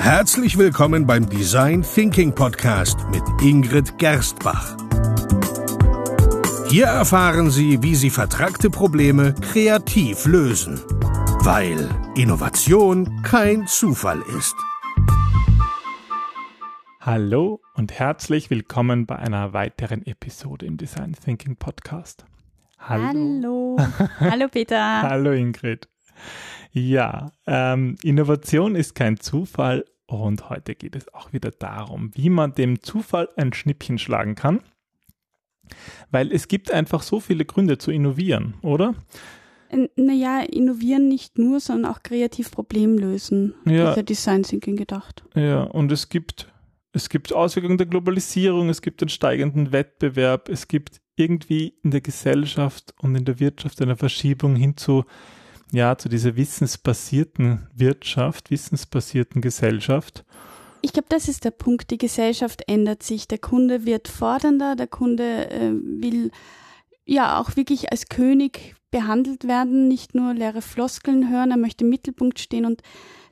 Herzlich willkommen beim Design Thinking Podcast mit Ingrid Gerstbach. Hier erfahren Sie, wie Sie vertragte Probleme kreativ lösen, weil Innovation kein Zufall ist. Hallo und herzlich willkommen bei einer weiteren Episode im Design Thinking Podcast. Hallo. Hallo, Hallo Peter. Hallo Ingrid. Ja, ähm, Innovation ist kein Zufall und heute geht es auch wieder darum, wie man dem Zufall ein Schnippchen schlagen kann. Weil es gibt einfach so viele Gründe zu innovieren, oder? Naja, innovieren nicht nur, sondern auch kreativ Problem lösen. Ja. Das ist ja Design Thinking gedacht. Ja, und es gibt, es gibt Auswirkungen der Globalisierung, es gibt den steigenden Wettbewerb, es gibt irgendwie in der Gesellschaft und in der Wirtschaft eine Verschiebung hin zu ja, zu dieser wissensbasierten Wirtschaft, wissensbasierten Gesellschaft. Ich glaube, das ist der Punkt. Die Gesellschaft ändert sich. Der Kunde wird fordernder, der Kunde äh, will ja auch wirklich als König behandelt werden, nicht nur leere Floskeln hören, er möchte im Mittelpunkt stehen und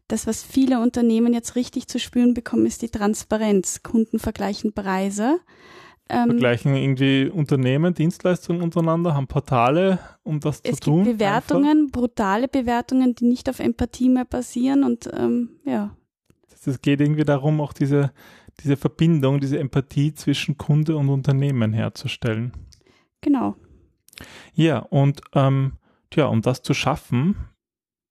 das, was viele Unternehmen jetzt richtig zu spüren bekommen, ist die Transparenz. Kunden vergleichen Preise. Ähm, Vergleichen irgendwie Unternehmen, Dienstleistungen untereinander, haben Portale, um das zu tun. Es gibt Bewertungen, einfach. brutale Bewertungen, die nicht auf Empathie mehr basieren und ähm, ja. Es geht irgendwie darum, auch diese, diese Verbindung, diese Empathie zwischen Kunde und Unternehmen herzustellen. Genau. Ja, und ähm, ja, um das zu schaffen,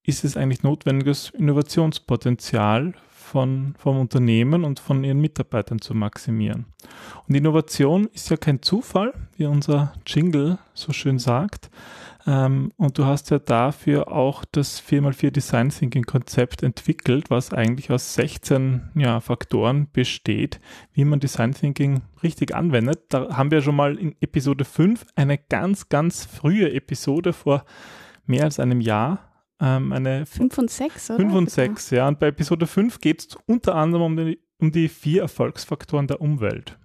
ist es eigentlich notwendiges Innovationspotenzial von, vom Unternehmen und von ihren Mitarbeitern zu maximieren. Und Innovation ist ja kein Zufall, wie unser Jingle so schön sagt. Ähm, und du hast ja dafür auch das 4x4 Design Thinking Konzept entwickelt, was eigentlich aus 16 ja, Faktoren besteht, wie man Design Thinking richtig anwendet. Da haben wir schon mal in Episode 5 eine ganz, ganz frühe Episode vor mehr als einem Jahr ähm, eine 5 und 6, oder? 5 und 6, ja. Und bei Episode 5 geht es unter anderem um die, um die vier Erfolgsfaktoren der Umwelt.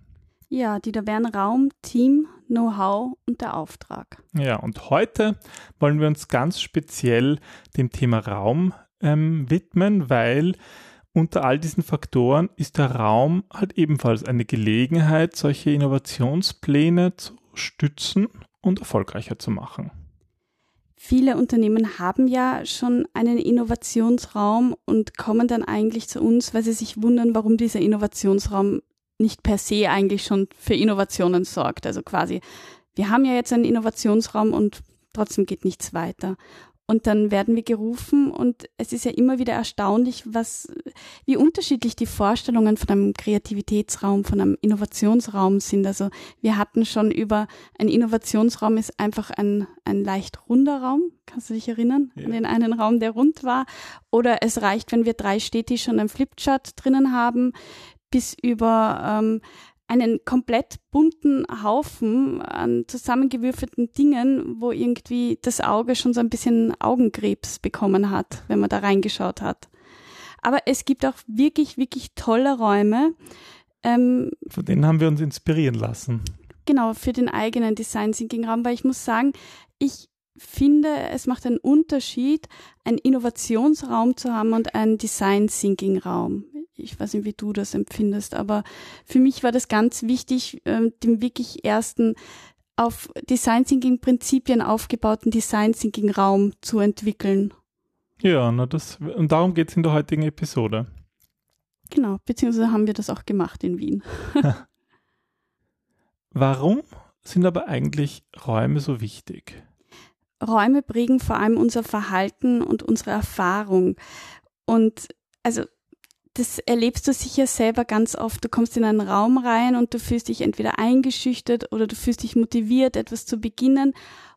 Ja, die da wären Raum, Team, Know-how und der Auftrag. Ja, und heute wollen wir uns ganz speziell dem Thema Raum ähm, widmen, weil unter all diesen Faktoren ist der Raum halt ebenfalls eine Gelegenheit, solche Innovationspläne zu stützen und erfolgreicher zu machen. Viele Unternehmen haben ja schon einen Innovationsraum und kommen dann eigentlich zu uns, weil sie sich wundern, warum dieser Innovationsraum nicht per se eigentlich schon für Innovationen sorgt. Also quasi, wir haben ja jetzt einen Innovationsraum und trotzdem geht nichts weiter. Und dann werden wir gerufen und es ist ja immer wieder erstaunlich, was, wie unterschiedlich die Vorstellungen von einem Kreativitätsraum, von einem Innovationsraum sind. Also wir hatten schon über, ein Innovationsraum ist einfach ein, ein leicht runder Raum. Kannst du dich erinnern? Ja. An den einen Raum, der rund war. Oder es reicht, wenn wir drei Städtische und ein Flipchart drinnen haben, bis über, ähm, einen komplett bunten Haufen an zusammengewürfelten Dingen, wo irgendwie das Auge schon so ein bisschen Augenkrebs bekommen hat, wenn man da reingeschaut hat. Aber es gibt auch wirklich, wirklich tolle Räume. Ähm, Von denen haben wir uns inspirieren lassen. Genau, für den eigenen Design Thinking Raum, weil ich muss sagen, ich finde, es macht einen Unterschied, einen Innovationsraum zu haben und einen Design Thinking Raum ich weiß nicht, wie du das empfindest, aber für mich war das ganz wichtig, ähm, den wirklich ersten auf Design Thinking Prinzipien aufgebauten Design Thinking Raum zu entwickeln. Ja, na das, und darum geht es in der heutigen Episode. Genau, beziehungsweise haben wir das auch gemacht in Wien. Warum sind aber eigentlich Räume so wichtig? Räume prägen vor allem unser Verhalten und unsere Erfahrung. Und also das erlebst du sicher selber ganz oft. Du kommst in einen Raum rein und du fühlst dich entweder eingeschüchtert oder du fühlst dich motiviert, etwas zu beginnen.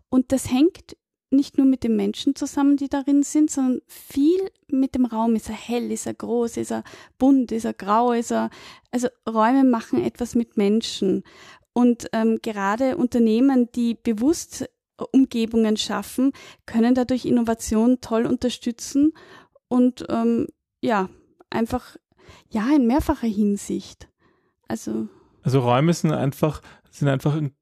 Und das hängt nicht nur mit den Menschen zusammen, die darin sind, sondern viel mit dem Raum. Ist er hell, ist er groß, ist er bunt, ist er grau, ist er. Also Räume machen etwas mit Menschen. Und ähm, gerade Unternehmen, die bewusst Umgebungen schaffen, können dadurch Innovation toll unterstützen und ähm, ja, einfach, ja, in mehrfacher Hinsicht. Also. Also Räume sind einfach, sind einfach ein,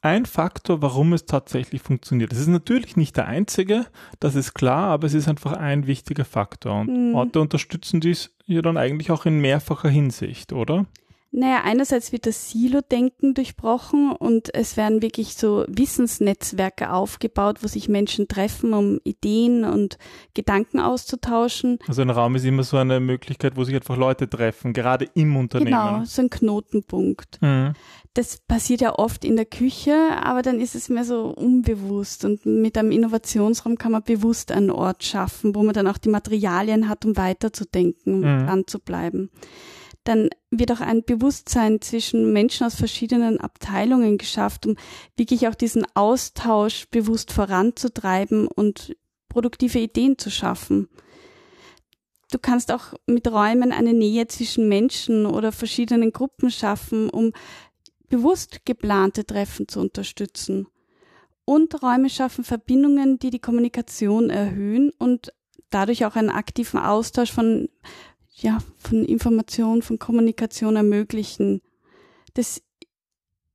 ein Faktor, warum es tatsächlich funktioniert. Es ist natürlich nicht der einzige, das ist klar, aber es ist einfach ein wichtiger Faktor. Und mhm. Orte unterstützen dies ja dann eigentlich auch in mehrfacher Hinsicht, oder? Naja, einerseits wird das Silo-Denken durchbrochen und es werden wirklich so Wissensnetzwerke aufgebaut, wo sich Menschen treffen, um Ideen und Gedanken auszutauschen. Also ein Raum ist immer so eine Möglichkeit, wo sich einfach Leute treffen, gerade im Unternehmen. Genau, so ein Knotenpunkt. Mhm. Das passiert ja oft in der Küche, aber dann ist es mehr so unbewusst und mit einem Innovationsraum kann man bewusst einen Ort schaffen, wo man dann auch die Materialien hat, um weiterzudenken, mhm. anzubleiben dann wird auch ein Bewusstsein zwischen Menschen aus verschiedenen Abteilungen geschafft, um wirklich auch diesen Austausch bewusst voranzutreiben und produktive Ideen zu schaffen. Du kannst auch mit Räumen eine Nähe zwischen Menschen oder verschiedenen Gruppen schaffen, um bewusst geplante Treffen zu unterstützen. Und Räume schaffen Verbindungen, die die Kommunikation erhöhen und dadurch auch einen aktiven Austausch von ja, von Information, von Kommunikation ermöglichen. Das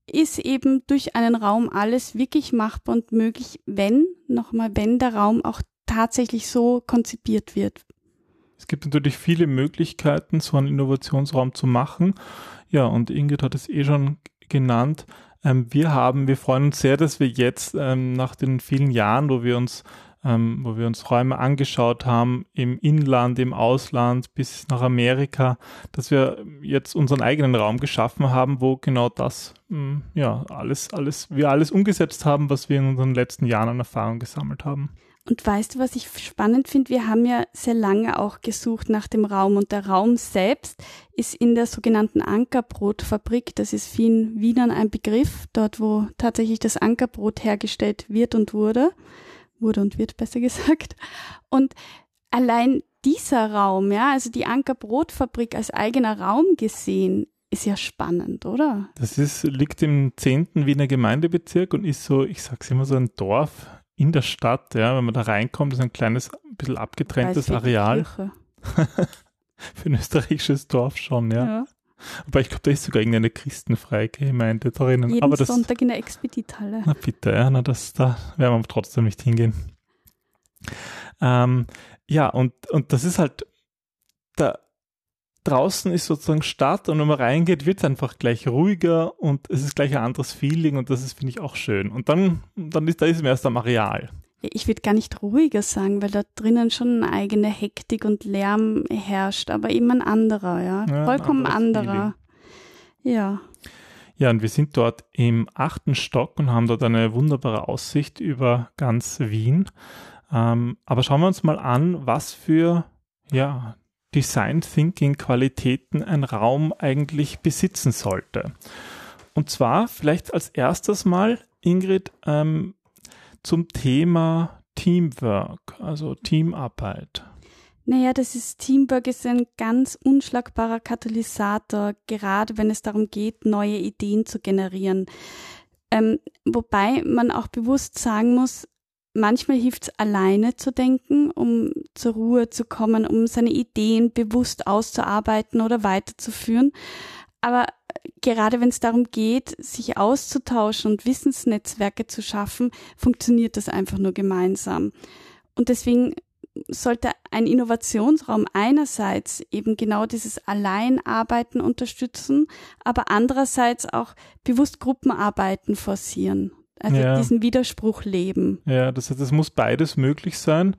ist eben durch einen Raum alles wirklich machbar und möglich, wenn, nochmal, wenn der Raum auch tatsächlich so konzipiert wird. Es gibt natürlich viele Möglichkeiten, so einen Innovationsraum zu machen. Ja, und Ingrid hat es eh schon genannt. Ähm, wir haben, wir freuen uns sehr, dass wir jetzt ähm, nach den vielen Jahren, wo wir uns ähm, wo wir uns Räume angeschaut haben, im Inland, im Ausland bis nach Amerika, dass wir jetzt unseren eigenen Raum geschaffen haben, wo genau das, mh, hm, ja, alles, alles, wir alles umgesetzt haben, was wir in unseren letzten Jahren an Erfahrung gesammelt haben. Und weißt du, was ich spannend finde? Wir haben ja sehr lange auch gesucht nach dem Raum und der Raum selbst ist in der sogenannten Ankerbrotfabrik. Das ist vielen Wienern ein Begriff, dort wo tatsächlich das Ankerbrot hergestellt wird und wurde wurde und wird besser gesagt. Und allein dieser Raum, ja, also die Ankerbrotfabrik als eigener Raum gesehen, ist ja spannend, oder? Das ist, liegt im 10. Wiener Gemeindebezirk und ist so, ich sag's immer, so ein Dorf in der Stadt, ja, wenn man da reinkommt, ist ein kleines, ein bisschen abgetrenntes Areal. Für ein österreichisches Dorf schon, ja. ja. Aber ich glaube, da ist sogar irgendeine christenfreie Gemeinde drinnen. Jeden aber das, Sonntag in der Expedithalle. Na bitte, ja, na das, da werden wir trotzdem nicht hingehen. Ähm, ja, und, und das ist halt, da draußen ist sozusagen Stadt und wenn man reingeht, wird es einfach gleich ruhiger und es ist gleich ein anderes Feeling und das ist, finde ich, auch schön. Und dann, dann ist, da ist man erst am Areal ich würde gar nicht ruhiger sagen, weil da drinnen schon eine eigene Hektik und Lärm herrscht, aber eben ein anderer, ja. ja Vollkommen anderer. Feeling. Ja. Ja, und wir sind dort im achten Stock und haben dort eine wunderbare Aussicht über ganz Wien. Ähm, aber schauen wir uns mal an, was für ja, Design Thinking Qualitäten ein Raum eigentlich besitzen sollte. Und zwar vielleicht als erstes mal, Ingrid, ähm, zum Thema Teamwork, also Teamarbeit? Naja, das ist Teamwork ist ein ganz unschlagbarer Katalysator, gerade wenn es darum geht, neue Ideen zu generieren. Ähm, wobei man auch bewusst sagen muss, manchmal hilft es alleine zu denken, um zur Ruhe zu kommen, um seine Ideen bewusst auszuarbeiten oder weiterzuführen. Aber gerade wenn es darum geht, sich auszutauschen und Wissensnetzwerke zu schaffen, funktioniert das einfach nur gemeinsam. Und deswegen sollte ein Innovationsraum einerseits eben genau dieses Alleinarbeiten unterstützen, aber andererseits auch bewusst Gruppenarbeiten forcieren. Also ja. diesen Widerspruch leben. Ja, das heißt, es muss beides möglich sein.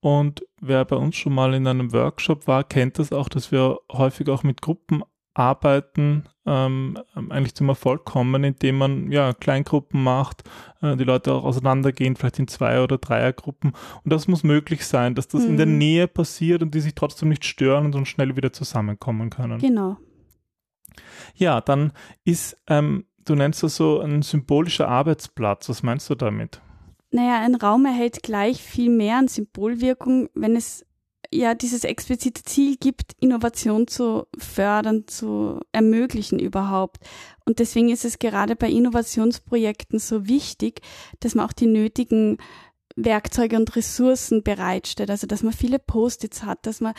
Und wer bei uns schon mal in einem Workshop war, kennt das auch, dass wir häufig auch mit Gruppen Arbeiten ähm, eigentlich zum Erfolg kommen, indem man ja Kleingruppen macht, äh, die Leute auch auseinandergehen, vielleicht in zwei oder Dreiergruppen. Und das muss möglich sein, dass das mhm. in der mhm. Nähe passiert und die sich trotzdem nicht stören und dann schnell wieder zusammenkommen können. Genau. Ja, dann ist, ähm, du nennst das so ein symbolischer Arbeitsplatz. Was meinst du damit? Naja, ein Raum erhält gleich viel mehr an Symbolwirkung, wenn es ja dieses explizite Ziel gibt, Innovation zu fördern, zu ermöglichen überhaupt. Und deswegen ist es gerade bei Innovationsprojekten so wichtig, dass man auch die nötigen Werkzeuge und Ressourcen bereitstellt. Also dass man viele Post-its hat, dass man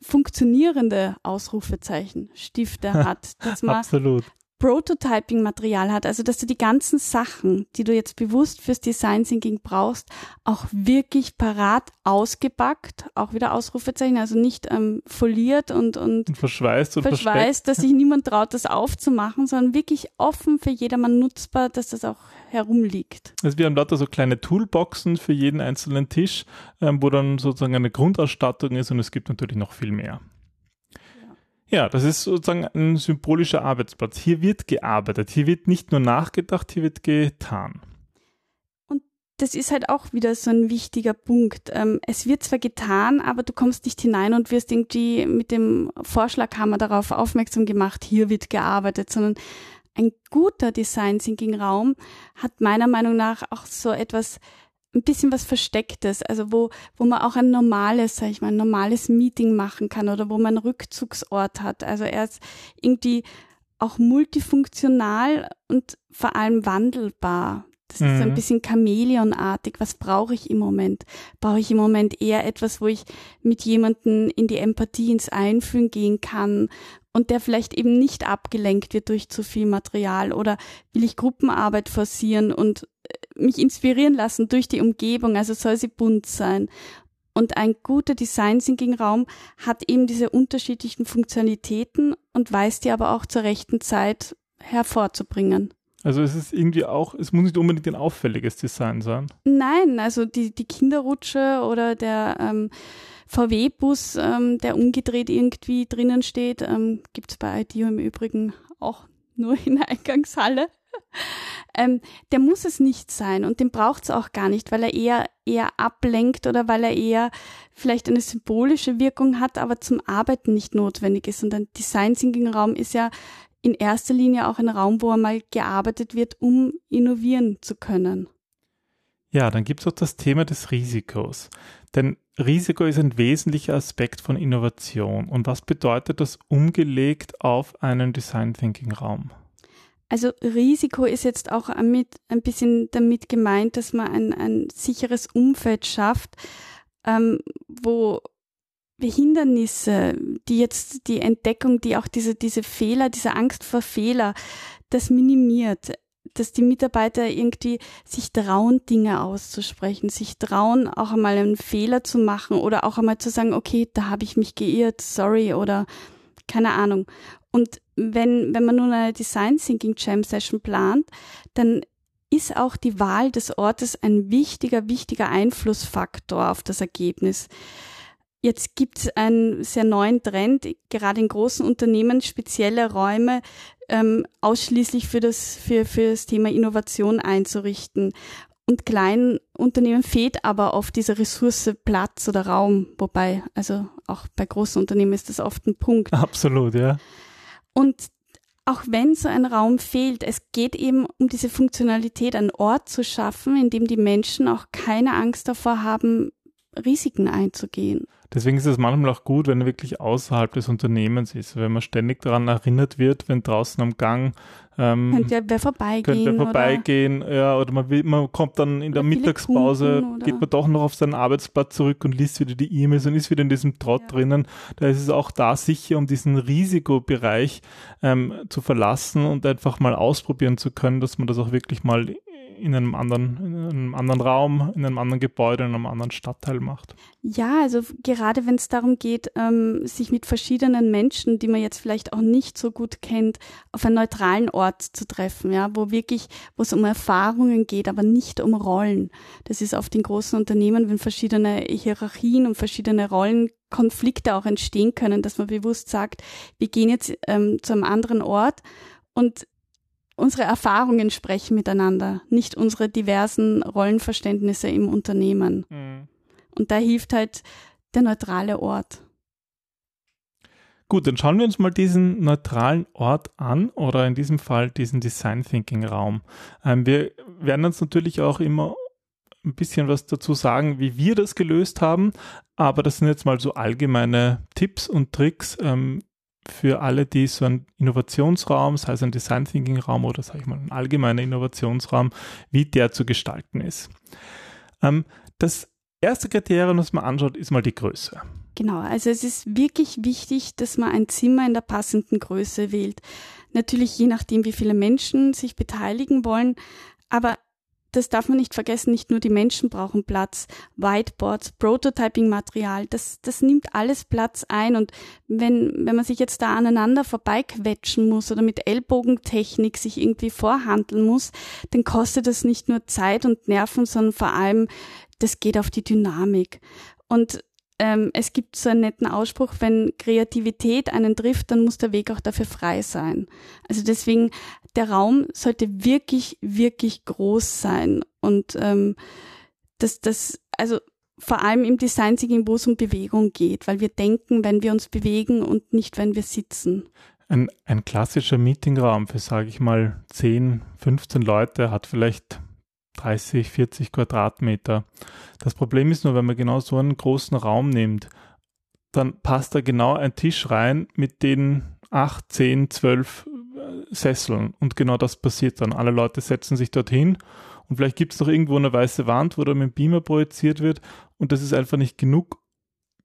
funktionierende Ausrufezeichen, Stifte hat, dass man Absolut. Prototyping-Material hat, also dass du die ganzen Sachen, die du jetzt bewusst fürs Design Thinking brauchst, auch wirklich parat ausgepackt, auch wieder Ausrufezeichen, also nicht ähm, foliert und, und, und verschweißt und verschweißt, dass sich niemand traut, das aufzumachen, sondern wirklich offen für jedermann nutzbar, dass das auch herumliegt. Also wir haben lauter so kleine Toolboxen für jeden einzelnen Tisch, ähm, wo dann sozusagen eine Grundausstattung ist und es gibt natürlich noch viel mehr. Ja, das ist sozusagen ein symbolischer Arbeitsplatz. Hier wird gearbeitet, hier wird nicht nur nachgedacht, hier wird getan. Und das ist halt auch wieder so ein wichtiger Punkt. Ähm, es wird zwar getan, aber du kommst nicht hinein und wirst irgendwie mit dem Vorschlaghammer darauf aufmerksam gemacht, hier wird gearbeitet, sondern ein guter Design Thinking Raum hat meiner Meinung nach auch so etwas ein bisschen was Verstecktes, also wo, wo man auch ein normales, sag ich mal, ein normales Meeting machen kann oder wo man einen Rückzugsort hat. Also er ist irgendwie auch multifunktional und vor allem wandelbar. Das mhm. ist so ein bisschen Chamäleonartig. Was brauche ich im Moment? Brauche ich im Moment eher etwas, wo ich mit jemandem in die Empathie, ins Einfühlen gehen kann und der vielleicht eben nicht abgelenkt wird durch zu viel Material oder will ich Gruppenarbeit forcieren und mich inspirieren lassen durch die Umgebung, also soll sie bunt sein. Und ein guter Design Thinking Raum hat eben diese unterschiedlichen Funktionalitäten und weiß die aber auch zur rechten Zeit hervorzubringen. Also es ist irgendwie auch, es muss nicht unbedingt ein auffälliges Design sein. Nein, also die, die Kinderrutsche oder der ähm, VW-Bus, ähm, der umgedreht irgendwie drinnen steht, ähm, gibt es bei IDEO im Übrigen auch nur in der Eingangshalle ähm, der muss es nicht sein und den braucht es auch gar nicht, weil er eher eher ablenkt oder weil er eher vielleicht eine symbolische Wirkung hat, aber zum Arbeiten nicht notwendig ist. Und ein Design Thinking Raum ist ja in erster Linie auch ein Raum, wo einmal gearbeitet wird, um innovieren zu können. Ja, dann gibt es auch das Thema des Risikos. Denn Risiko ist ein wesentlicher Aspekt von Innovation. Und was bedeutet das umgelegt auf einen Design Thinking Raum? Also Risiko ist jetzt auch mit, ein bisschen damit gemeint, dass man ein, ein sicheres Umfeld schafft, ähm, wo Hindernisse, die jetzt die Entdeckung, die auch diese, diese Fehler, diese Angst vor Fehler, das minimiert, dass die Mitarbeiter irgendwie sich trauen, Dinge auszusprechen, sich trauen, auch einmal einen Fehler zu machen oder auch einmal zu sagen, okay, da habe ich mich geirrt, sorry oder keine Ahnung. Und wenn, wenn man nun eine Design Thinking Jam Session plant, dann ist auch die Wahl des Ortes ein wichtiger, wichtiger Einflussfaktor auf das Ergebnis. Jetzt gibt es einen sehr neuen Trend, gerade in großen Unternehmen spezielle Räume ähm, ausschließlich für das, für, für das Thema Innovation einzurichten. Und kleinen Unternehmen fehlt aber oft diese Ressource Platz oder Raum, wobei, also auch bei großen Unternehmen ist das oft ein Punkt. Absolut, ja. Und auch wenn so ein Raum fehlt, es geht eben um diese Funktionalität, einen Ort zu schaffen, in dem die Menschen auch keine Angst davor haben, Risiken einzugehen. Deswegen ist es manchmal auch gut, wenn er wirklich außerhalb des Unternehmens ist, wenn man ständig daran erinnert wird, wenn draußen am Gang ähm, könnte ja wer vorbeigehen. Könnte wer vorbeigehen, oder, ja, oder man, will, man kommt dann in der Mittagspause, geht man doch noch auf seinen Arbeitsplatz zurück und liest wieder die E-Mails und ist wieder in diesem Trott ja. drinnen. Da ist es auch da sicher, um diesen Risikobereich ähm, zu verlassen und einfach mal ausprobieren zu können, dass man das auch wirklich mal in einem anderen, in einem anderen Raum, in einem anderen Gebäude, in einem anderen Stadtteil macht. Ja, also gerade wenn es darum geht, ähm, sich mit verschiedenen Menschen, die man jetzt vielleicht auch nicht so gut kennt, auf einen neutralen Ort zu treffen, ja, wo wirklich, wo es um Erfahrungen geht, aber nicht um Rollen. Das ist oft in großen Unternehmen, wenn verschiedene Hierarchien und verschiedene Rollenkonflikte auch entstehen können, dass man bewusst sagt, wir gehen jetzt ähm, zu einem anderen Ort und unsere Erfahrungen sprechen miteinander, nicht unsere diversen Rollenverständnisse im Unternehmen. Mhm. Und da hilft halt der neutrale Ort. Gut, dann schauen wir uns mal diesen neutralen Ort an oder in diesem Fall diesen Design Thinking Raum. Ähm, wir werden uns natürlich auch immer ein bisschen was dazu sagen, wie wir das gelöst haben, aber das sind jetzt mal so allgemeine Tipps und Tricks, ähm, für alle, die so einen Innovationsraum, sei es ein Design Thinking Raum oder sage ich mal ein allgemeiner Innovationsraum, wie der zu gestalten ist. Ähm, das erste Kriterium, das man anschaut, ist mal die Größe. Genau, also es ist wirklich wichtig, dass man ein Zimmer in der passenden Größe wählt. Natürlich je nachdem, wie viele Menschen sich beteiligen wollen. Aber das darf man nicht vergessen, nicht nur die Menschen brauchen Platz. Whiteboards, Prototyping-Material, das, das nimmt alles Platz ein. Und wenn, wenn man sich jetzt da aneinander vorbeiquetschen muss oder mit Ellbogentechnik sich irgendwie vorhandeln muss, dann kostet das nicht nur Zeit und Nerven, sondern vor allem, das geht auf die Dynamik. Und ähm, es gibt so einen netten Ausspruch, wenn Kreativität einen trifft, dann muss der Weg auch dafür frei sein. Also deswegen, der Raum sollte wirklich, wirklich groß sein. Und ähm, das, das, also vor allem im Design Thinking, wo es um Bewegung geht, weil wir denken, wenn wir uns bewegen und nicht, wenn wir sitzen. Ein, ein klassischer Meetingraum für, sage ich mal, 10, 15 Leute hat vielleicht 30, 40 Quadratmeter. Das Problem ist nur, wenn man genau so einen großen Raum nimmt, dann passt da genau ein Tisch rein mit den 8, 10, 12 Sesseln. Und genau das passiert dann. Alle Leute setzen sich dorthin und vielleicht gibt es noch irgendwo eine weiße Wand, wo da mit dem Beamer projiziert wird und das ist einfach nicht genug,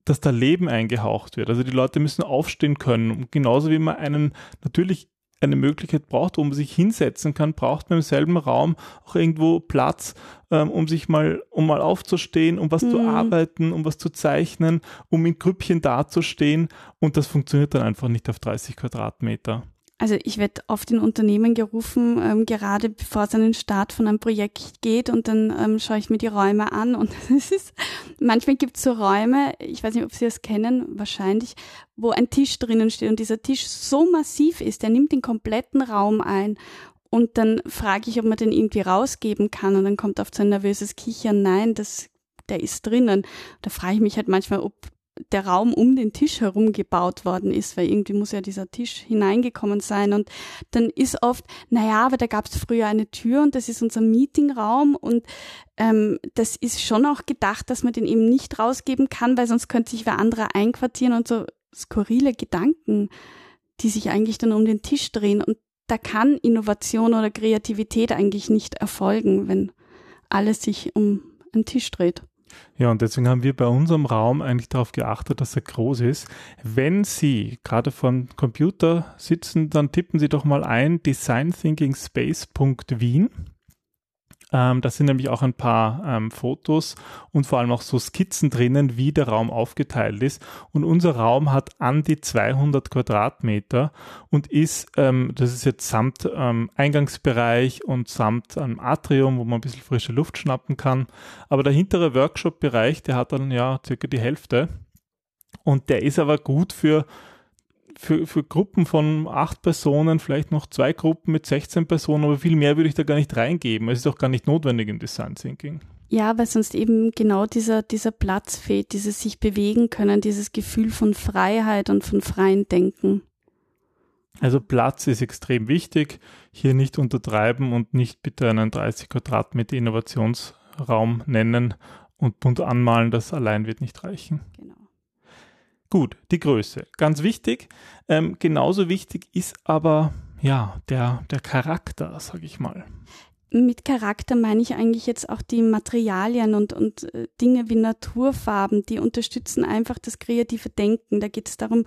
dass da Leben eingehaucht wird. Also die Leute müssen aufstehen können. Und genauso wie man einen natürlich eine Möglichkeit braucht, wo man sich hinsetzen kann, braucht man im selben Raum auch irgendwo Platz, ähm, um sich mal, um mal aufzustehen, um was mhm. zu arbeiten, um was zu zeichnen, um in Grüppchen dazustehen. Und das funktioniert dann einfach nicht auf 30 Quadratmeter. Also ich werde oft in Unternehmen gerufen, ähm, gerade bevor es an den Start von einem Projekt geht und dann ähm, schaue ich mir die Räume an und es ist, manchmal gibt es so Räume, ich weiß nicht, ob Sie das kennen, wahrscheinlich, wo ein Tisch drinnen steht und dieser Tisch so massiv ist, der nimmt den kompletten Raum ein und dann frage ich, ob man den irgendwie rausgeben kann und dann kommt oft so ein nervöses Kichern, nein, das der ist drinnen. Da frage ich mich halt manchmal, ob der Raum um den Tisch herum gebaut worden ist, weil irgendwie muss ja dieser Tisch hineingekommen sein. Und dann ist oft, naja, aber da gab es früher eine Tür und das ist unser Meetingraum und ähm, das ist schon auch gedacht, dass man den eben nicht rausgeben kann, weil sonst könnte sich wer anderer einquartieren und so skurrile Gedanken, die sich eigentlich dann um den Tisch drehen. Und da kann Innovation oder Kreativität eigentlich nicht erfolgen, wenn alles sich um einen Tisch dreht. Ja, und deswegen haben wir bei unserem Raum eigentlich darauf geachtet, dass er groß ist. Wenn Sie gerade vom Computer sitzen, dann tippen Sie doch mal ein designthinkingspace.wien. Ähm, da sind nämlich auch ein paar ähm, Fotos und vor allem auch so Skizzen drinnen, wie der Raum aufgeteilt ist. Und unser Raum hat an die 200 Quadratmeter und ist, ähm, das ist jetzt samt ähm, Eingangsbereich und samt einem Atrium, wo man ein bisschen frische Luft schnappen kann. Aber der hintere Workshop-Bereich, der hat dann ja circa die Hälfte. Und der ist aber gut für für, für Gruppen von acht Personen, vielleicht noch zwei Gruppen mit 16 Personen, aber viel mehr würde ich da gar nicht reingeben. Es ist auch gar nicht notwendig im Design Thinking. Ja, weil sonst eben genau dieser, dieser Platz fehlt, dieses sich bewegen können, dieses Gefühl von Freiheit und von freien Denken. Also Platz ist extrem wichtig. Hier nicht untertreiben und nicht bitte einen 30 Quadratmeter Innovationsraum nennen und bunt anmalen, das allein wird nicht reichen. Genau. Gut, die Größe. Ganz wichtig. Ähm, genauso wichtig ist aber ja der, der Charakter, sag ich mal. Mit Charakter meine ich eigentlich jetzt auch die Materialien und, und äh, Dinge wie Naturfarben, die unterstützen einfach das kreative Denken. Da geht es darum,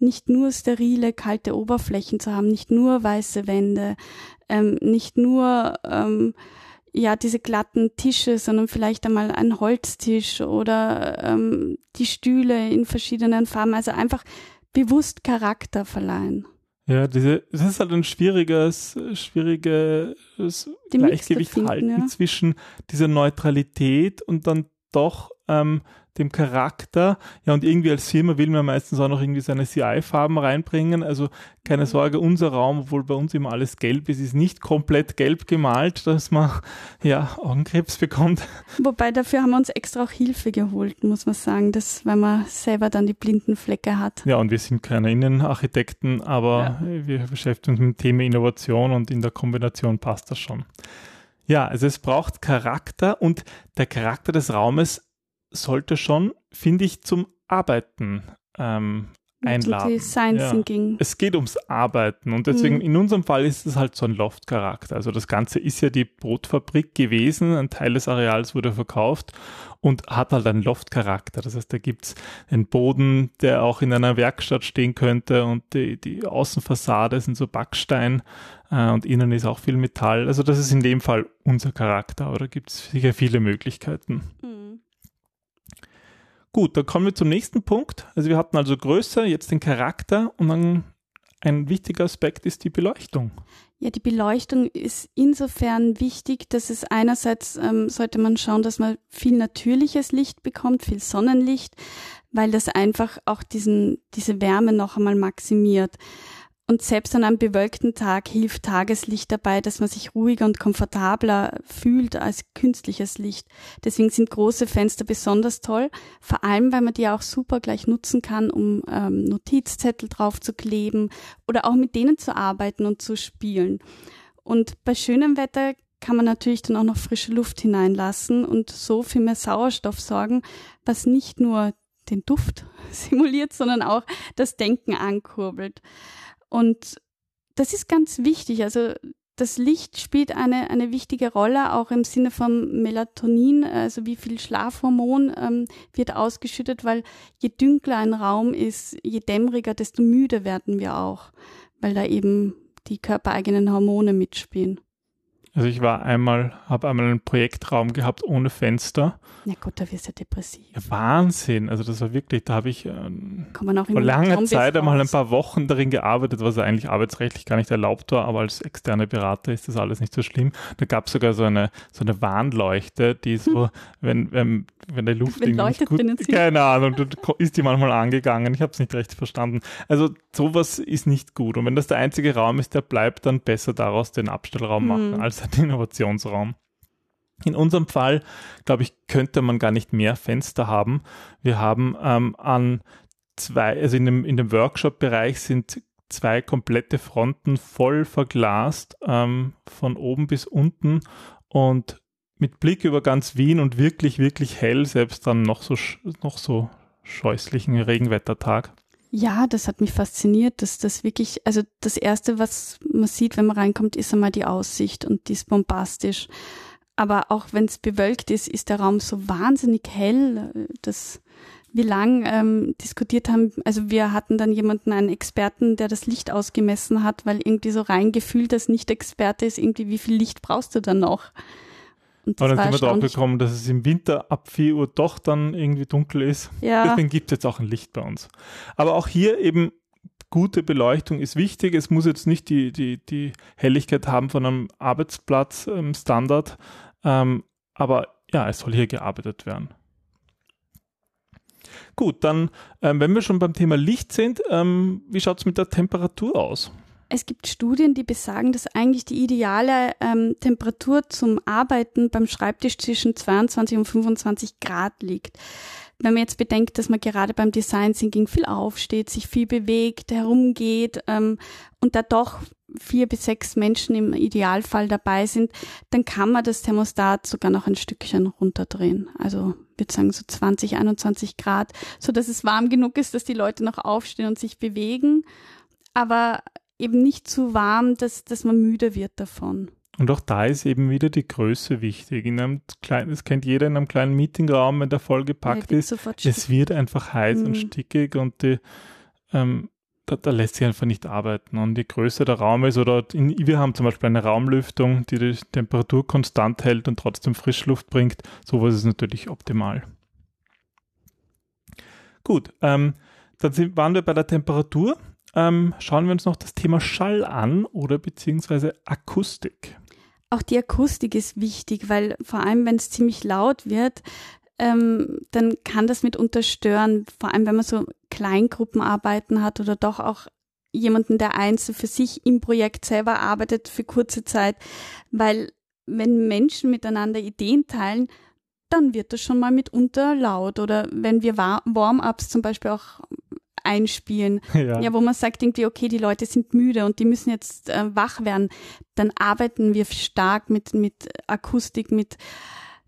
nicht nur sterile, kalte Oberflächen zu haben, nicht nur weiße Wände, ähm, nicht nur ähm, ja diese glatten Tische, sondern vielleicht einmal ein Holztisch oder ähm, die Stühle in verschiedenen Farben. Also einfach bewusst Charakter verleihen. Ja, diese, das ist halt ein schwieriges, schwieriges Gleichgewicht halten ja. zwischen dieser Neutralität und dann doch ähm, dem Charakter. Ja, und irgendwie als Firma will man meistens auch noch irgendwie seine CI-Farben reinbringen. Also keine. Sorge, unser Raum, obwohl bei uns immer alles gelb ist, ist nicht komplett gelb gemalt, dass man ja Augenkrebs bekommt. Wobei dafür haben wir uns extra auch Hilfe geholt, muss man sagen, dass, weil man selber dann die blinden Flecke hat. Ja, und wir sind keine Innenarchitekten, aber ja. wir beschäftigen uns mit dem Thema Innovation und in der Kombination passt das schon. Ja, also es braucht Charakter und der Charakter des Raumes sollte schon, finde ich, zum Arbeiten ähm, einladen. Design Ja. Thinking. Es geht ums Arbeiten und deswegen Mhm. in unserem Fall ist es halt so ein Loft-Charakter. Also das Ganze ist ja die Brotfabrik gewesen, ein Teil des Areals wurde verkauft und hat halt einen Loft-Charakter. Das heißt, da gibt's einen Boden, der auch in einer Werkstatt stehen könnte und die, die Außenfassade sind so Backstein äh, und innen ist auch viel Metall. Also das ist in dem Fall unser Charakter, aber da gibt's sicher viele Möglichkeiten. Mhm. Gut, dann kommen wir zum nächsten Punkt. Also wir hatten also Größe, jetzt den Charakter und dann ein wichtiger Aspekt ist die Beleuchtung. Ja, die Beleuchtung ist insofern wichtig, dass es einerseits ähm, sollte man schauen, dass man viel natürliches Licht bekommt, viel Sonnenlicht, weil das einfach auch diesen, diese Wärme noch einmal maximiert. Und selbst an einem bewölkten Tag hilft Tageslicht dabei, dass man sich ruhiger und komfortabler fühlt als künstliches Licht. Deswegen sind große Fenster besonders toll, vor allem weil man die auch super gleich nutzen kann, um ähm, Notizzettel drauf zu kleben oder auch mit denen zu arbeiten und zu spielen. Und bei schönem Wetter kann man natürlich dann auch noch frische Luft hineinlassen und so für mehr Sauerstoff sorgen, was nicht nur den Duft simuliert, sondern auch das Denken ankurbelt. Und das ist ganz wichtig. Also das Licht spielt eine, eine wichtige Rolle, auch im Sinne von Melatonin, also wie viel Schlafhormon ähm, wird ausgeschüttet, weil je dünkler ein Raum ist, je dämmeriger, desto müde werden wir auch, weil da eben die körpereigenen Hormone mitspielen. Also ich war einmal, habe einmal einen Projektraum gehabt ohne Fenster. Na gut, da wirst du ja depressiv. Ja, Wahnsinn. Also das war wirklich, da habe ich ähm, vor langer Zeit einmal ein paar Wochen darin gearbeitet, was ja eigentlich arbeitsrechtlich gar nicht erlaubt war, aber als externe Berater ist das alles nicht so schlimm. Da gab es sogar so eine so eine Warnleuchte, die so, wenn, wenn, wenn die Luft Wenn irgendwie nicht gut, sind. keine Ahnung, ist die manchmal angegangen. Ich habe es nicht recht verstanden. Also sowas ist nicht gut. Und wenn das der einzige Raum ist, der bleibt, dann besser daraus den Abstellraum machen Mhm. als den Innovationsraum. In unserem Fall, glaube ich, könnte man gar nicht mehr Fenster haben. Wir haben ähm, an zwei, also in dem, in dem Workshop-Bereich sind zwei komplette Fronten voll verglast, ähm, von oben bis unten und mit Blick über ganz Wien und wirklich, wirklich hell, selbst dann noch so, noch so scheußlichen Regenwettertag. Ja, das hat mich fasziniert, dass das wirklich, also das erste, was man sieht, wenn man reinkommt, ist einmal die Aussicht und die ist bombastisch. Aber auch wenn es bewölkt ist, ist der Raum so wahnsinnig hell, dass wir lang ähm, diskutiert haben. Also wir hatten dann jemanden, einen Experten, der das Licht ausgemessen hat, weil irgendwie so reingefühlt, dass nicht Experte ist, irgendwie wie viel Licht brauchst du dann noch? Und Aber dann sind wir drauf gekommen, dass es im Winter ab 4 Uhr doch dann irgendwie dunkel ist. Ja, Deswegen gibt es jetzt auch ein Licht bei uns. Aber auch hier eben gute Beleuchtung ist wichtig. Es muss jetzt nicht die, die, die Helligkeit haben von einem Arbeitsplatz-Standard, ähm, aber ja, es soll hier gearbeitet werden. Gut, dann, ähm, wenn wir schon beim Thema Licht sind, ähm, wie schaut es mit der Temperatur aus? Es gibt Studien, die besagen, dass eigentlich die ideale ähm, Temperatur zum Arbeiten beim Schreibtisch zwischen 22 und 25 Grad liegt. Wenn man jetzt bedenkt, dass man gerade beim Design Thinking viel aufsteht, sich viel bewegt, herumgeht ähm, und da doch vier bis sechs Menschen im Idealfall dabei sind, dann kann man das Thermostat sogar noch ein Stückchen runterdrehen. Also ich würde sagen so 20, 21 Grad, so dass es warm genug ist, dass die Leute noch aufstehen und sich bewegen. Aber eben nicht zu warm, dass, dass man müde wird davon. Und auch da ist eben wieder die Größe wichtig. In einem kleinen, das kennt jeder in einem kleinen Meetingraum, wenn der vollgepackt Weil ist. Es wird einfach heiß und Mhm. stickig und die, ähm, da, da lässt sich einfach nicht arbeiten. Und je größer der Raum ist, oder in, wir haben zum Beispiel eine Raumlüftung, die die Temperatur konstant hält und trotzdem Frischluft bringt, sowas ist natürlich optimal. Gut, ähm, dann sind, waren wir bei der Temperatur. Ähm, schauen wir uns noch das Thema Schall an oder beziehungsweise Akustik. Auch die Akustik ist wichtig, weil vor allem, wenn es ziemlich laut wird, ähm, dann kann das mitunter stören. Vor allem, wenn man so Kleingruppenarbeiten hat oder doch auch jemanden, der einzeln für sich im Projekt selber arbeitet für kurze Zeit. Weil wenn Menschen miteinander Ideen teilen, dann wird das schon mal mitunter laut. Oder wenn wir Wa- Warm-ups zum Beispiel auch einspielen, Ja. ja, wo man sagt irgendwie, okay, die Leute sind müde und die müssen jetzt äh, wach werden, dann arbeiten wir stark mit, mit Akustik, mit,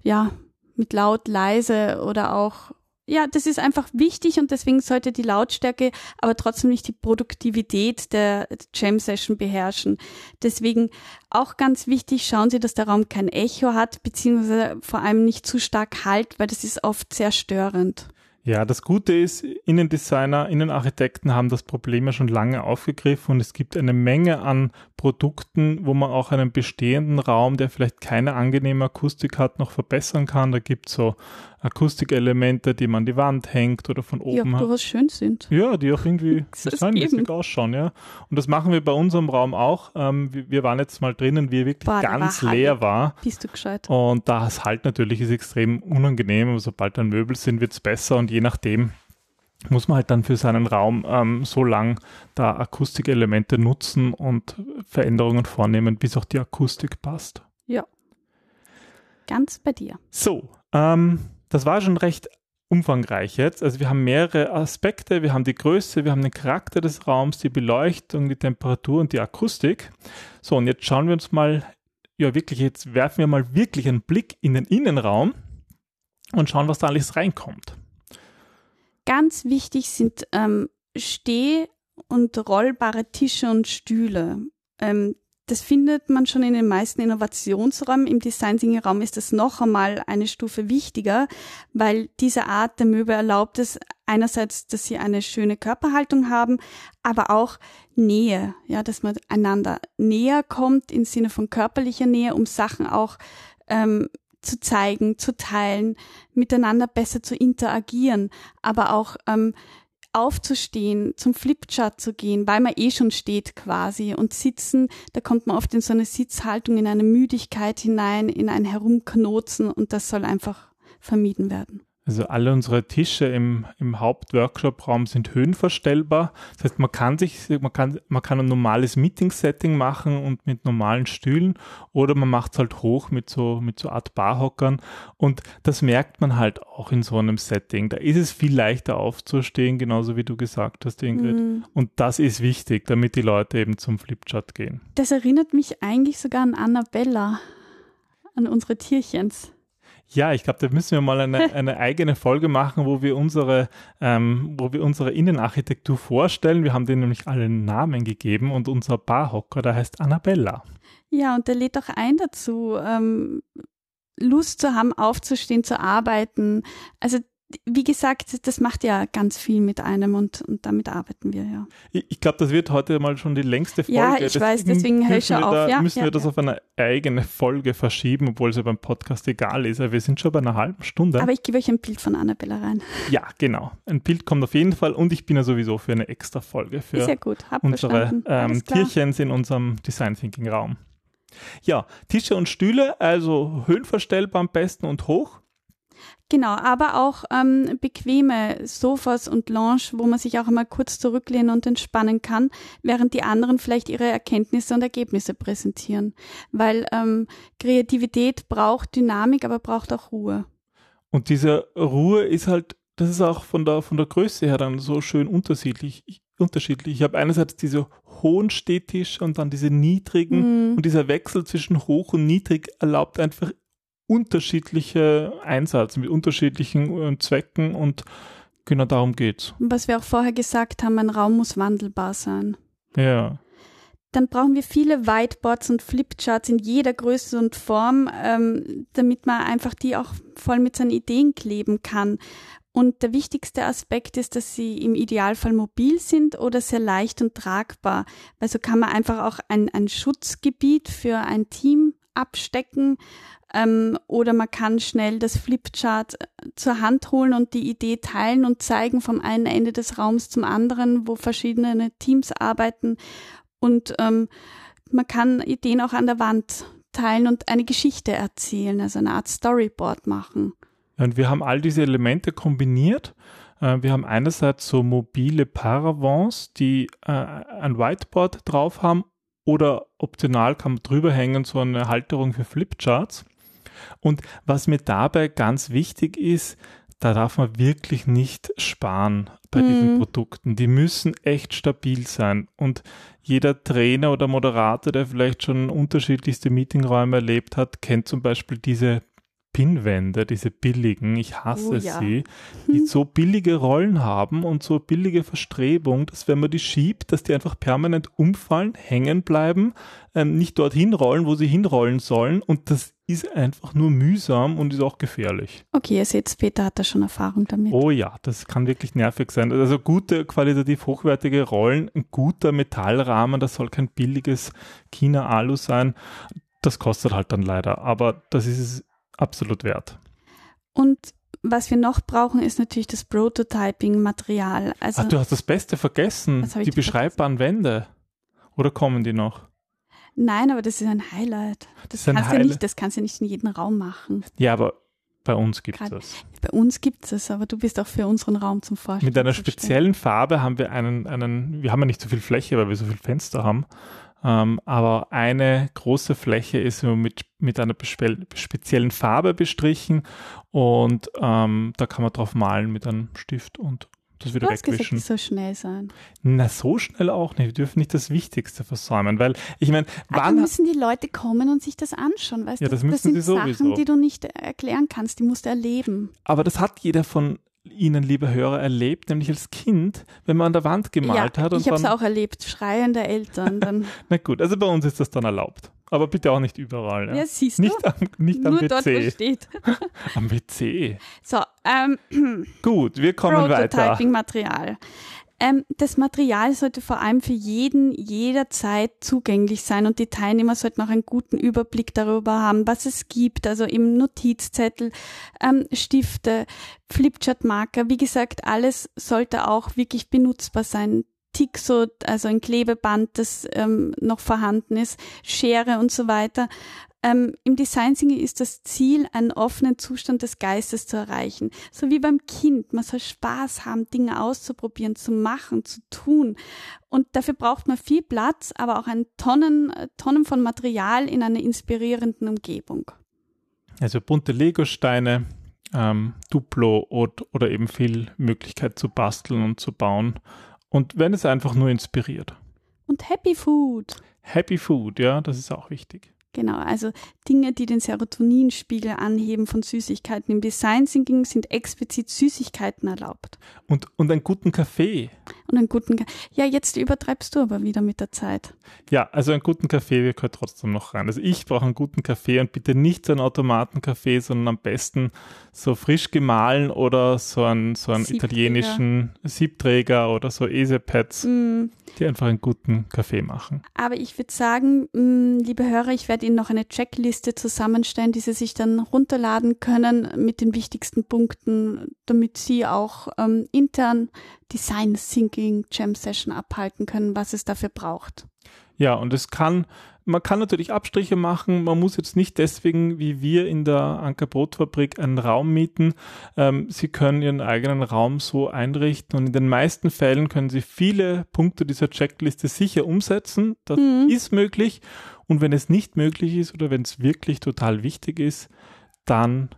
ja, mit laut, leise oder auch ja, das ist einfach wichtig und deswegen sollte die Lautstärke aber trotzdem nicht die Produktivität der Jam Session beherrschen. Deswegen auch ganz wichtig, schauen Sie, dass der Raum kein Echo hat, beziehungsweise vor allem nicht zu stark halt, weil das ist oft sehr störend. Ja, das Gute ist, Innendesigner, Innenarchitekten haben das Problem ja schon lange aufgegriffen und es gibt eine Menge an Produkten, wo man auch einen bestehenden Raum, der vielleicht keine angenehme Akustik hat, noch verbessern kann. Da gibt es so Akustikelemente, die man an die Wand hängt oder von oben. Die auch durchaus schön sind. Ja, die auch irgendwie designmäßig ausschauen, ja. Und das machen wir bei unserem Raum auch. Ähm, wir, waren jetzt mal drinnen, wie er wirklich Boah, ganz war leer war. Bist du gescheit. Und das halt natürlich ist extrem unangenehm, aber sobald dann Möbel sind, wird es besser und je nachdem muss man halt dann für seinen Raum ähm, so lang da Akustikelemente nutzen und Veränderungen vornehmen, bis auch die Akustik passt. Ja. Ganz bei dir. So, ähm, das war schon recht umfangreich jetzt. Also wir haben mehrere Aspekte. Wir haben die Größe, wir haben den Charakter des Raums, die Beleuchtung, die Temperatur und die Akustik. So, und jetzt schauen wir uns mal, ja wirklich, jetzt werfen wir mal wirklich einen Blick in den Innenraum und schauen, was da alles reinkommt. Ganz wichtig sind ähm, Steh- und rollbare Tische und Stühle. Ähm, das findet man schon in den meisten Innovationsräumen. Im Design Thinking Raum ist das noch einmal eine Stufe wichtiger, weil diese Art der Möbel erlaubt es einerseits, dass sie eine schöne Körperhaltung haben, aber auch Nähe, ja, dass man einander näher kommt im Sinne von körperlicher Nähe, um Sachen auch ähm, zu zeigen, zu teilen, miteinander besser zu interagieren, aber auch ähm, aufzustehen, zum Flipchart zu gehen, weil man eh schon steht quasi und sitzen, da kommt man oft in so eine Sitzhaltung, in eine Müdigkeit hinein, in ein Herumknotzen und das soll einfach vermieden werden. Also alle unsere Tische im, im Hauptworkshop-Raum sind höhenverstellbar. Das heißt, man kann sich, man kann, man kann ein normales Meeting-Setting machen und mit normalen Stühlen oder man macht es halt hoch mit so, mit so Art Barhockern. Und das merkt man halt auch in so einem Setting. Da ist es viel leichter aufzustehen, genauso wie du gesagt hast, Ingrid. Mhm. Und das ist wichtig, damit die Leute eben zum Flipchart gehen. Das erinnert mich eigentlich sogar an Annabella, an unsere Tierchens. Ja, ich glaube, da müssen wir mal eine, eine eigene Folge machen, wo wir unsere, ähm, wo wir unsere Innenarchitektur vorstellen. Wir haben denen nämlich alle Namen gegeben und unser Barhocker, der heißt Annabella. Ja, und der lädt auch ein dazu, ähm, Lust zu haben, aufzustehen, zu arbeiten. Also wie gesagt, das macht ja ganz viel mit einem und, und damit arbeiten wir ja. Ich, ich glaube, das wird heute mal schon die längste Folge. Ja, ich deswegen weiß, deswegen höre ich schon auf. Da, ja, müssen ja, wir das ja. auf eine eigene Folge verschieben, obwohl es ja beim Podcast egal ist. Wir sind schon bei einer halben Stunde. Aber ich gebe euch ein Bild von Annabella rein. Ja, genau. Ein Bild kommt auf jeden Fall und ich bin ja sowieso für eine extra Folge für Sehr gut, hab unsere ähm, Tierchens in unserem Design Thinking Raum. Ja, Tische und Stühle, also höhenverstellbar am besten und hoch. Genau, aber auch ähm, bequeme Sofas und Lounge, wo man sich auch einmal kurz zurücklehnen und entspannen kann, während die anderen vielleicht ihre Erkenntnisse und Ergebnisse präsentieren. Weil ähm, Kreativität braucht Dynamik, aber braucht auch Ruhe. Und diese Ruhe ist halt, das ist auch von der, von der Größe her dann so schön unterschiedlich. Ich, unterschiedlich. Ich habe einerseits diese hohen Städtische und dann diese niedrigen mm. und dieser Wechsel zwischen hoch und niedrig erlaubt einfach unterschiedliche Einsatz mit unterschiedlichen äh, Zwecken und genau darum geht's. Was wir auch vorher gesagt haben, ein Raum muss wandelbar sein. Ja. Dann brauchen wir viele Whiteboards und Flipcharts in jeder Größe und Form, ähm, damit man einfach die auch voll mit seinen Ideen kleben kann. Und der wichtigste Aspekt ist, dass sie im Idealfall mobil sind oder sehr leicht und tragbar. Weil so kann man einfach auch ein, ein Schutzgebiet für ein Team abstecken ähm, oder man kann schnell das Flipchart äh, zur Hand holen und die Idee teilen und zeigen vom einen Ende des Raums zum anderen, wo verschiedene Teams arbeiten. Und ähm, man kann Ideen auch an der Wand teilen und eine Geschichte erzählen, also eine Art Storyboard machen. Und wir haben all diese Elemente kombiniert. Äh, wir haben einerseits so mobile Paravents, die äh, ein Whiteboard drauf haben oder optional kann man drüber hängen so eine Halterung für Flipcharts. Und was mir dabei ganz wichtig ist, da darf man wirklich nicht sparen bei mhm. diesen Produkten. Die müssen echt stabil sein. Und jeder Trainer oder Moderator, der vielleicht schon unterschiedlichste Meetingräume erlebt hat, kennt zum Beispiel diese Pinnwände, diese billigen, ich hasse Oh ja. sie, die so billige Rollen haben und so billige Verstrebung, dass wenn man die schiebt, dass die einfach permanent umfallen, hängen bleiben, ähm, nicht dorthin rollen, wo sie hinrollen sollen und das ist einfach nur mühsam und ist auch gefährlich. Okay, ihr seht, Peter hat da schon Erfahrung damit. Oh ja, das kann wirklich nervig sein. Also gute, qualitativ hochwertige Rollen, ein guter Metallrahmen, das soll kein billiges China-Alu sein. Das kostet halt dann leider, aber das ist es absolut wert. Und was wir noch brauchen, ist natürlich das Prototyping-Material. Also, Ach, du hast das Beste vergessen, die beschreibbaren Wände. Oder kommen die noch? nein, aber das ist ein Highlight. Das, ein kannst, du Highlight. nicht, das kannst du nicht in jedem Raum machen. Ja, aber bei uns gibt es das. Bei uns gibt es, aber du bist auch für unseren Raum zum Vorstellen. Mit einer speziellen Farbe haben wir einen, einen, wir haben ja nicht so viel Fläche, weil wir so viel Fenster haben. Ähm, aber eine große Fläche ist so mit, mit einer bespe speziellen Farbe bestrichen und ähm, da kann man drauf malen mit einem Stift und das wieder Du hast gesagt, wegwischen. es soll schnell sein. Na, so schnell auch nicht. Wir dürfen nicht das Wichtigste versäumen, weil ich meine, Aber wann, müssen die Leute kommen und sich das anschauen, weißt Ja, du? das müssen das sind sie sowieso. Sachen, die du nicht erklären kannst, die musst du erleben. aber das hat jeder von Ihnen, liebe Hörer, erlebt, nämlich als Kind, wenn man an der Wand gemalt ja, hat und ich habe es auch erlebt, schreiende Eltern. Dann, Na gut, also bei uns ist das dann erlaubt. Aber bitte auch nicht überall. Ja. ja, siehst nicht du? am, nicht am Nur dort, wo steht. Am PC. So, ähm, Gut, wir kommen weiter. Prototyping-Material. Ähm, das Material sollte vor allem für jeden jederzeit zugänglich sein und die Teilnehmer sollten auch einen guten Überblick darüber haben, was es gibt, also eben Notizzettel, ähm, Stifte, Flipchart-Marker. Wie gesagt, alles sollte auch wirklich benutzbar sein. Tixo, also ein Klebeband, das ähm, noch vorhanden ist, Schere und so weiter. Ähm, Im Design Thinking ist das Ziel, einen offenen Zustand des Geistes zu erreichen. So wie beim Kind. Man soll Spaß haben, Dinge auszuprobieren, zu machen, zu tun. Und dafür braucht man viel Platz, aber auch ein Tonnen, äh, Tonnen von Material in einer inspirierenden Umgebung. Also bunte Legosteine, ähm, Duplo und, oder eben viel Möglichkeit zu basteln und zu bauen. Und wenn es einfach nur inspiriert. Und Happy Food. Happy Food, ja, das ist auch wichtig. Genau, also Dinge, die den Serotoninspiegel anheben von Süßigkeiten. Im Design Thinking sind explizit Süßigkeiten erlaubt. Und, und einen guten Kaffee. Und einen guten, Ka- ja, jetzt übertreibst du aber wieder mit der Zeit. Ja, also einen guten Kaffee gehört trotzdem noch rein. Also ich brauche einen guten Kaffee und bitte nicht so einen Automatenkaffee, sondern am besten so frisch gemahlen oder so einen, so einen Siebträger. italienischen Siebträger oder so Esepads, Mm, die einfach einen guten Kaffee machen. Aber ich würde sagen, mh, liebe Hörer, ich werde Ihnen noch eine Checkliste zusammenstellen, die Sie sich dann runterladen können mit den wichtigsten Punkten, damit Sie auch ähm, intern Design Thinking Jam Session abhalten können, was es dafür braucht. Ja, und es kann, man kann natürlich Abstriche machen. Man muss jetzt nicht deswegen, wie wir in der Anker Brotfabrik, einen Raum mieten. Ähm, Sie können Ihren eigenen Raum so einrichten und in den meisten Fällen können Sie viele Punkte dieser Checkliste sicher umsetzen. Das Mhm. ist möglich. Und wenn es nicht möglich ist oder wenn es wirklich total wichtig ist, dann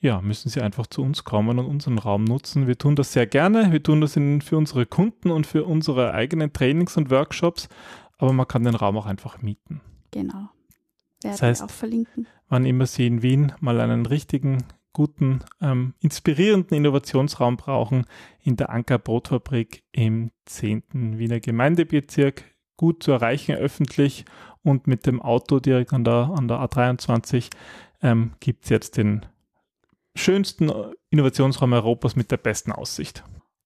ja, müssen Sie einfach zu uns kommen und unseren Raum nutzen. Wir tun das sehr gerne. Wir tun das in, für unsere Kunden und für unsere eigenen Trainings und Workshops aber man kann den Raum auch einfach mieten. Genau. Werden Das heißt- wir auch verlinken. Wann immer Sie in Wien mal einen richtigen, guten, ähm, inspirierenden Innovationsraum brauchen, in der Anker Brotfabrik im 10. Wiener Gemeindebezirk, gut zu erreichen öffentlich und mit dem Auto direkt an der, an der A23 ähm, gibt es jetzt den schönsten Innovationsraum Europas mit der besten Aussicht.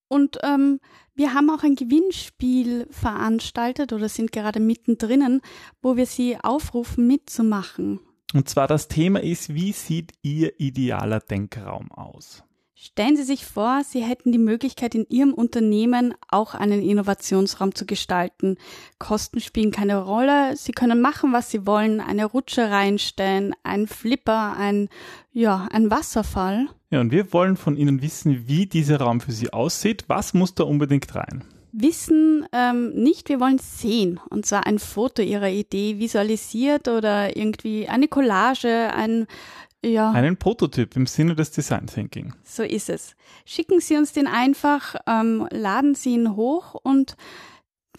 Und ähm, wir haben auch ein Gewinnspiel veranstaltet oder sind gerade mittendrin, wo wir Sie aufrufen, mitzumachen. Und zwar das Thema ist, wie sieht Ihr idealer Denkraum aus? Stellen Sie sich vor, Sie hätten die Möglichkeit, in Ihrem Unternehmen auch einen Innovationsraum zu gestalten. Kosten spielen keine Rolle. Sie können machen, was Sie wollen. Eine Rutsche reinstellen, ein Flipper, ein, ja, ein Wasserfall. Ja, und wir wollen von Ihnen wissen, wie dieser Raum für Sie aussieht. Was muss da unbedingt rein? Wissen ähm, nicht, wir wollen sehen. Und zwar ein Foto Ihrer Idee visualisiert oder irgendwie eine Collage, ein, ja. Einen Prototyp im Sinne des Design Thinking. So ist es. Schicken Sie uns den einfach, ähm, laden Sie ihn hoch und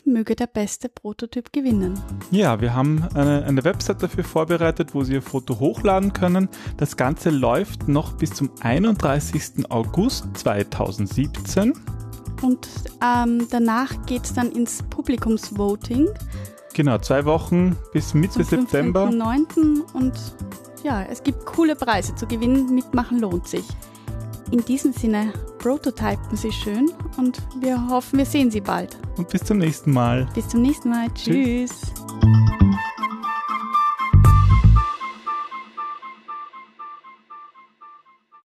möge der beste Prototyp gewinnen. Ja, wir haben eine, eine Website dafür vorbereitet, wo Sie Ihr Foto hochladen können. Das Ganze läuft noch bis zum 31. August 2017. Und ähm, danach geht es dann ins Publikumsvoting. Genau, zwei Wochen bis Mitte zum September. 9. Und ja, es gibt coole Preise zu gewinnen. Mitmachen lohnt sich. In diesem Sinne, prototypen Sie schön und wir hoffen, wir sehen Sie bald. Und bis zum nächsten Mal. Bis zum nächsten Mal. Tschüss. Tschüss.